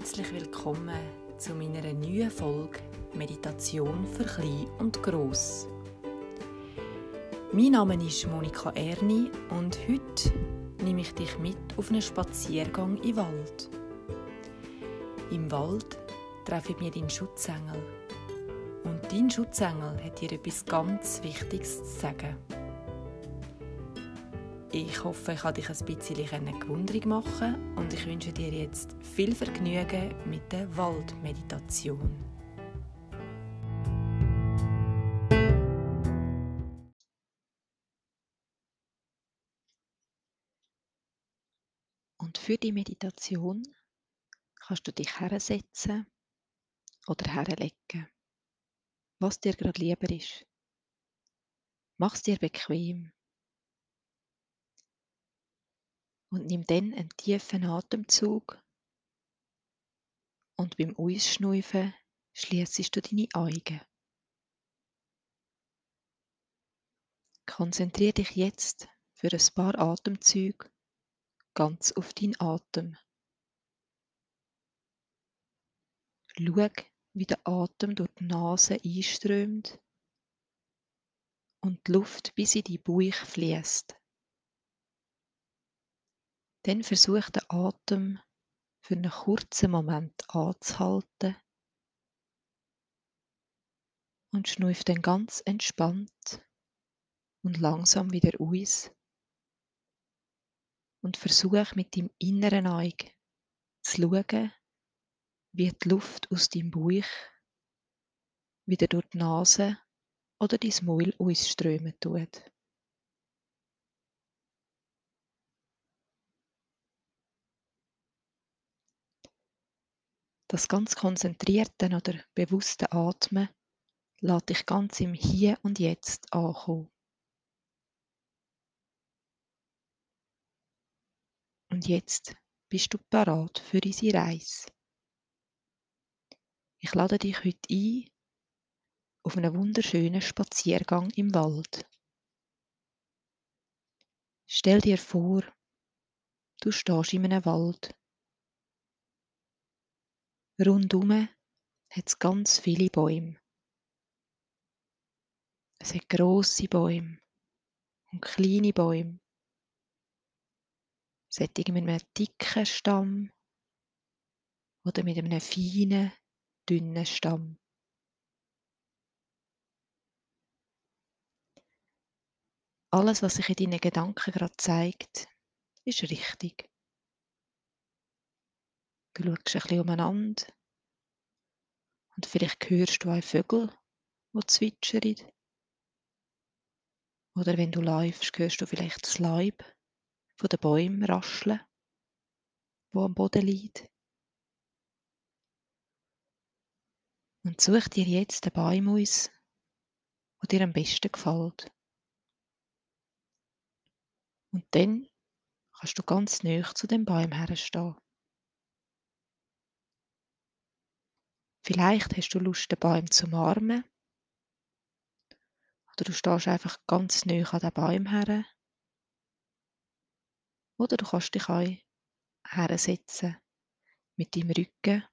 Herzlich willkommen zu meiner neuen Folge Meditation für Klein und Gross. Mein Name ist Monika Erni und heute nehme ich dich mit auf einen Spaziergang im Wald. Im Wald treffe ich mir deinen Schutzengel. Und dein Schutzengel hat dir etwas ganz Wichtiges zu sagen. Ich hoffe, ich konnte dich ein bisschen gewundrig machen und ich wünsche dir jetzt viel Vergnügen mit der Waldmeditation. Und für die Meditation kannst du dich hersetzen oder herlegen, was dir gerade lieber ist. Mach es dir bequem und nimm dann einen tiefen Atemzug und beim Ausschnaufen schließest du deine Augen. Konzentriere dich jetzt für ein paar Atemzüge ganz auf deinen Atem. Schau, wie der Atem durch die Nase einströmt und die Luft bis in die Bauch fließt. Dann versuch den Atem für einen kurzen Moment anzuhalten und schnuff dann ganz entspannt und langsam wieder aus und versuch mit dem inneren Auge zu schauen, wie die Luft aus deinem Bauch wieder durch die Nase oder dein Maul ausströmen tut. Das ganz konzentrierte oder bewusste Atmen lässt dich ganz im Hier und Jetzt ankommen. Und jetzt bist du parat für unsere Reise. Ich lade dich heute ein auf einen wunderschönen Spaziergang im Wald. Stell dir vor, du stehst in einem Wald Rundum hat es ganz viele Bäume. Es hat grosse Bäume und kleine Bäume. Es hat mit einem dicken Stamm oder mit einem feinen, dünnen Stamm. Alles, was sich in deinen Gedanken gerade zeigt, ist richtig. Du schaust ein bisschen umeinander und vielleicht hörst du auch Vögel, die zwitschern. Oder wenn du läufst, hörst du vielleicht das Laub von den Bäumen rascheln, wo am Boden liegt. Und such dir jetzt den Baum aus, der dir am besten gefällt. Und dann kannst du ganz nah zu dem Baum herstehen. Vielleicht hast du Lust, den Baum zu umarmen. Oder du stehst einfach ganz nah an den Baum her. Oder du kannst dich auch hersetzen, mit deinem Rücken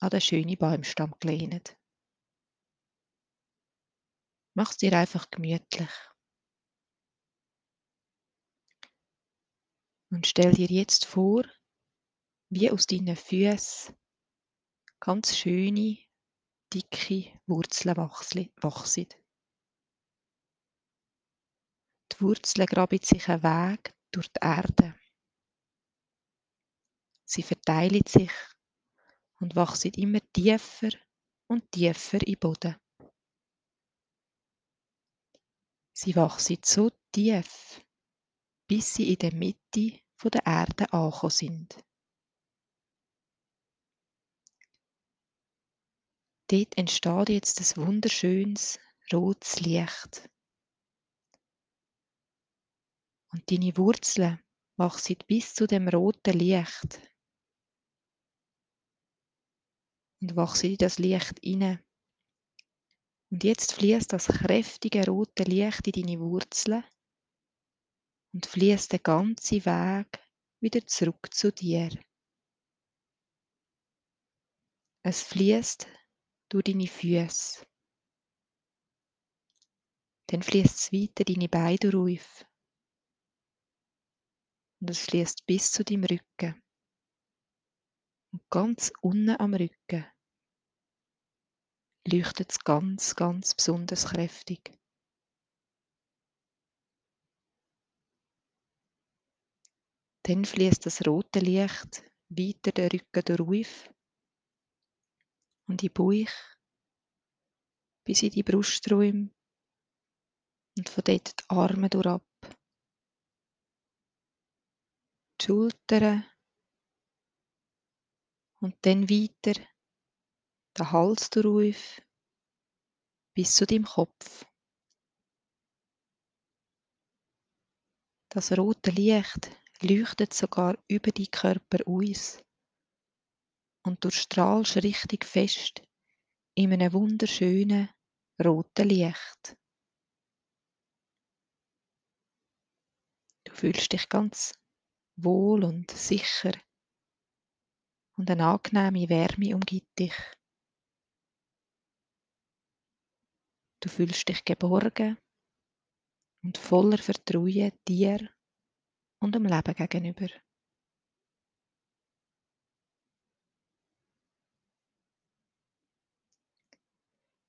an den schönen Baumstamm gelehnt. Mach es dir einfach gemütlich. Und stell dir jetzt vor, wie aus deinen Füßen ganz schöne, dicke Wurzeln wachsen. Die Wurzeln graben sich einen Weg durch die Erde. Sie verteilen sich und wachsen immer tiefer und tiefer den Boden. Sie wachsen so tief, bis sie in der Mitte der Erde angekommen sind. Dort entsteht jetzt ein wunderschönes rotes Licht. Und deine Wurzeln wachsen bis zu dem roten Licht. Und wachsen in das Licht inne. Und jetzt fließt das kräftige rote Licht in deine Wurzeln und fließt den ganzen Weg wieder zurück zu dir. Es fließt durch deine Füße. Dann fließt es weiter deine Beine durch. Und es fließt bis zu deinem Rücken. Und ganz unten am Rücken leuchtet es ganz, ganz besonders kräftig. Dann fließt das rote Licht weiter den Rücken durch und die Bauch bis in die Brusträume. Und von dort die Arme durchab. Die Schultern. Und dann weiter. Den Hals durch bis zu deinem Kopf. Das rote Licht leuchtet sogar über die Körper aus und du strahlst richtig fest in einem wunderschönen roten Licht. Du fühlst dich ganz wohl und sicher und eine angenehme Wärme umgibt dich. Du fühlst dich geborgen und voller Vertrauen dir und dem Leben gegenüber.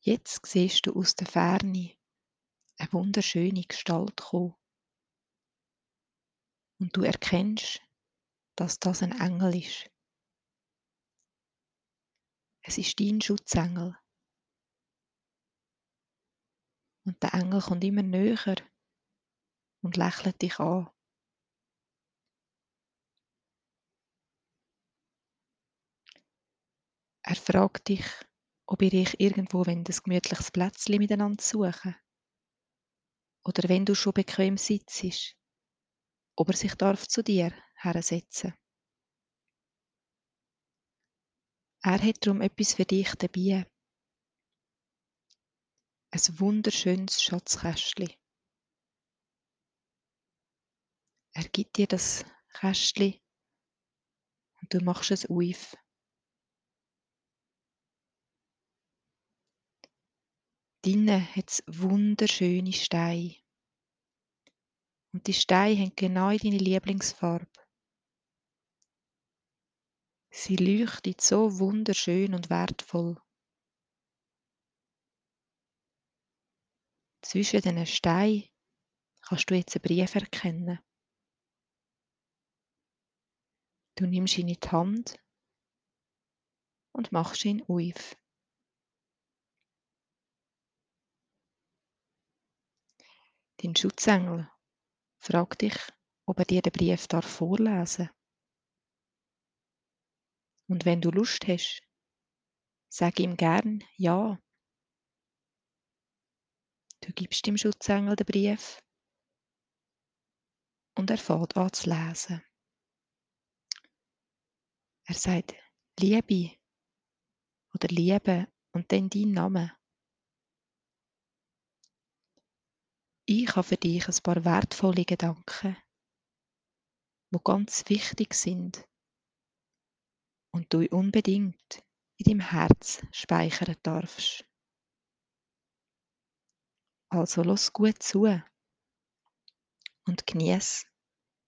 Jetzt siehst du aus der Ferne eine wunderschöne Gestalt kommen. Und du erkennst, dass das ein Engel ist. Es ist dein Schutzengel. Und der Engel kommt immer näher und lächelt dich an. Er fragt dich, ob ihr euch irgendwo ein gemütliches Plätzchen miteinander suchen Oder wenn du schon bequem sitzt, ob er sich darf zu dir hersetzen Er hat darum etwas für dich dabei. Ein wunderschönes Schatzkästchen. Er gibt dir das Kästchen und du machst es auf. Drinnen hat es wunderschöne Steine. Und die Steine haben genau deine Lieblingsfarbe. Sie leuchtet so wunderschön und wertvoll. Zwischen diesen Steinen kannst du jetzt einen Brief erkennen. Du nimmst ihn in die Hand und machst ihn auf. Dein Schutzengel fragt dich, ob er dir den Brief darf vorlesen Und wenn du Lust hast, sag ihm gern Ja. Du gibst dem Schutzengel den Brief und er fährt an zu lesen. Er sagt Liebe oder Liebe und dann dein Name. Ich habe für dich ein paar wertvolle Gedanken, die ganz wichtig sind und du unbedingt in deinem Herz speichern darfst. Also los gut zu und genieß,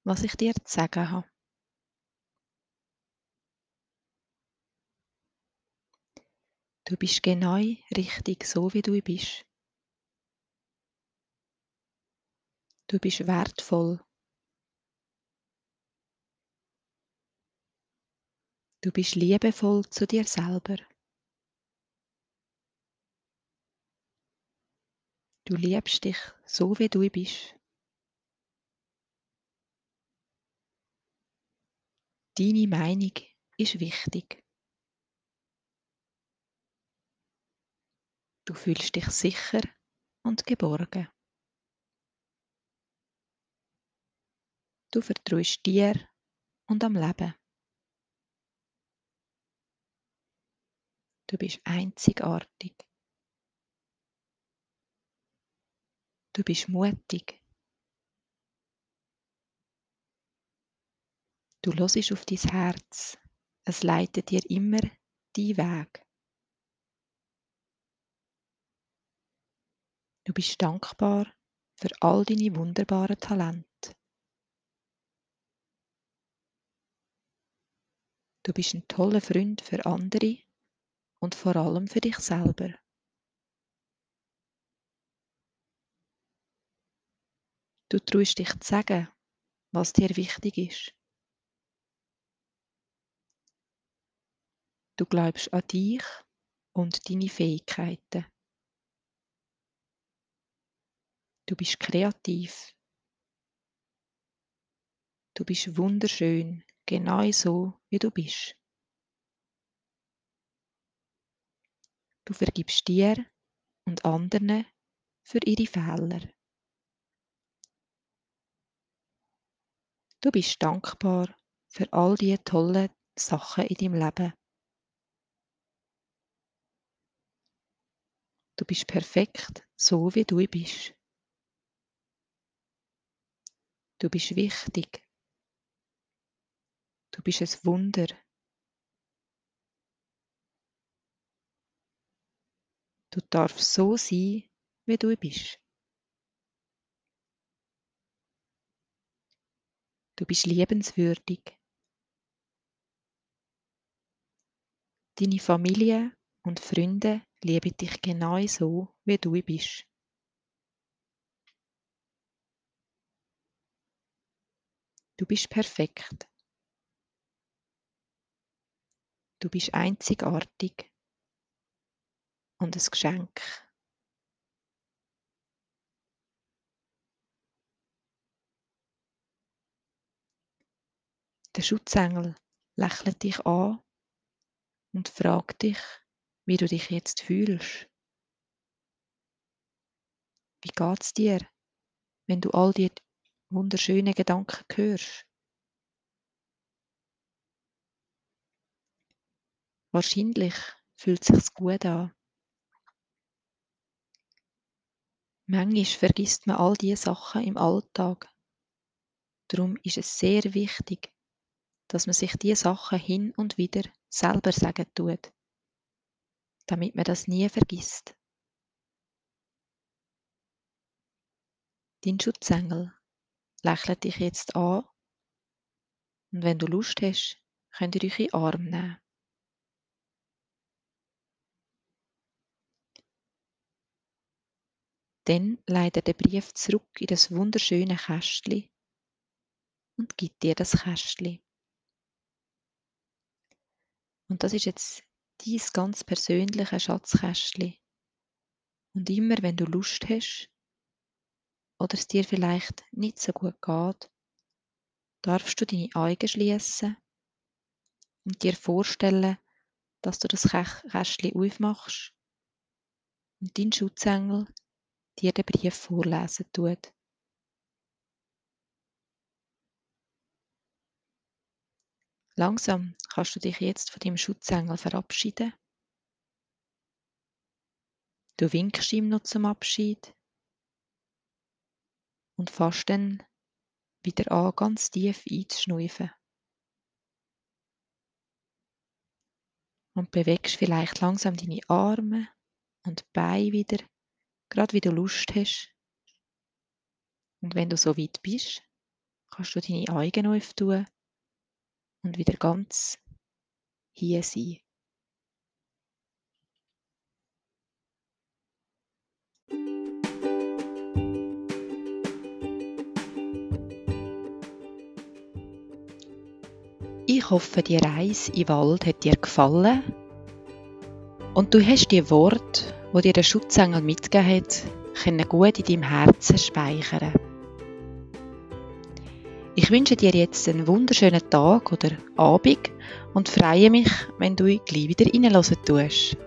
was ich dir zu sagen habe. Du bist genau richtig so, wie du bist. Du bist wertvoll. Du bist liebevoll zu dir selber. Du liebst dich so, wie du bist. Deine Meinung ist wichtig. Du fühlst dich sicher und geborgen. Du vertraust dir und am Leben. Du bist einzigartig. Du bist mutig. Du hörst auf dein Herz. Es leitet dir immer dein Weg. Du bist dankbar für all deine wunderbaren Talente. Du bist ein toller Freund für andere und vor allem für dich selber. Du traust dich zu sagen, was dir wichtig ist. Du glaubst an dich und deine Fähigkeiten. Du bist kreativ. Du bist wunderschön, genau so, wie du bist. Du vergibst dir und anderen für ihre Fehler. Du bist dankbar für all die tollen Sachen in deinem Leben. Du bist perfekt, so wie du bist. Du bist wichtig. Du bist ein Wunder. Du darfst so sein, wie du bist. Du bist liebenswürdig. Deine Familie und Freunde lieben dich genau so, wie du bist. Du bist perfekt. Du bist einzigartig und ein Geschenk. Der Schutzengel lächelt dich an und fragt dich, wie du dich jetzt fühlst. Wie geht's dir, wenn du all die wunderschönen Gedanken hörst? Wahrscheinlich fühlt es sich gut an. Manchmal vergisst man all diese Sachen im Alltag. Darum ist es sehr wichtig, dass man sich diese Sachen hin und wieder selber sagen tut, damit man das nie vergisst. Dein Schutzengel lächelt dich jetzt an und wenn du Lust hast, könnt ihr euch in den Arm nehmen. Dann leitet er den Brief zurück in das wunderschöne Kästchen und gibt dir das Kästchen. Und das ist jetzt dein ganz persönliche Schatzkästchen. Und immer wenn du Lust hast oder es dir vielleicht nicht so gut geht, darfst du deine Augen schließen und dir vorstellen, dass du das Kästchen aufmachst und dein Schutzengel dir den Brief vorlesen tut. Langsam kannst du dich jetzt von deinem Schutzengel verabschieden. Du winkst ihm noch zum Abschied und fährst dann wieder an, ganz tief einzuschnaufen. Und bewegst vielleicht langsam deine Arme und Beine wieder, gerade wie du Lust hast. Und wenn du so weit bist, kannst du deine Augen öffnen und wieder ganz hier sein. Ich hoffe, die Reise den Wald hat dir gefallen und du hast die Worte, wo dir der Schutzengel mitgegeben hat, können gut in deinem Herzen speichern. Ich wünsche dir jetzt einen wunderschönen Tag oder Abend und freue mich, wenn du gleich wieder reinhören tust.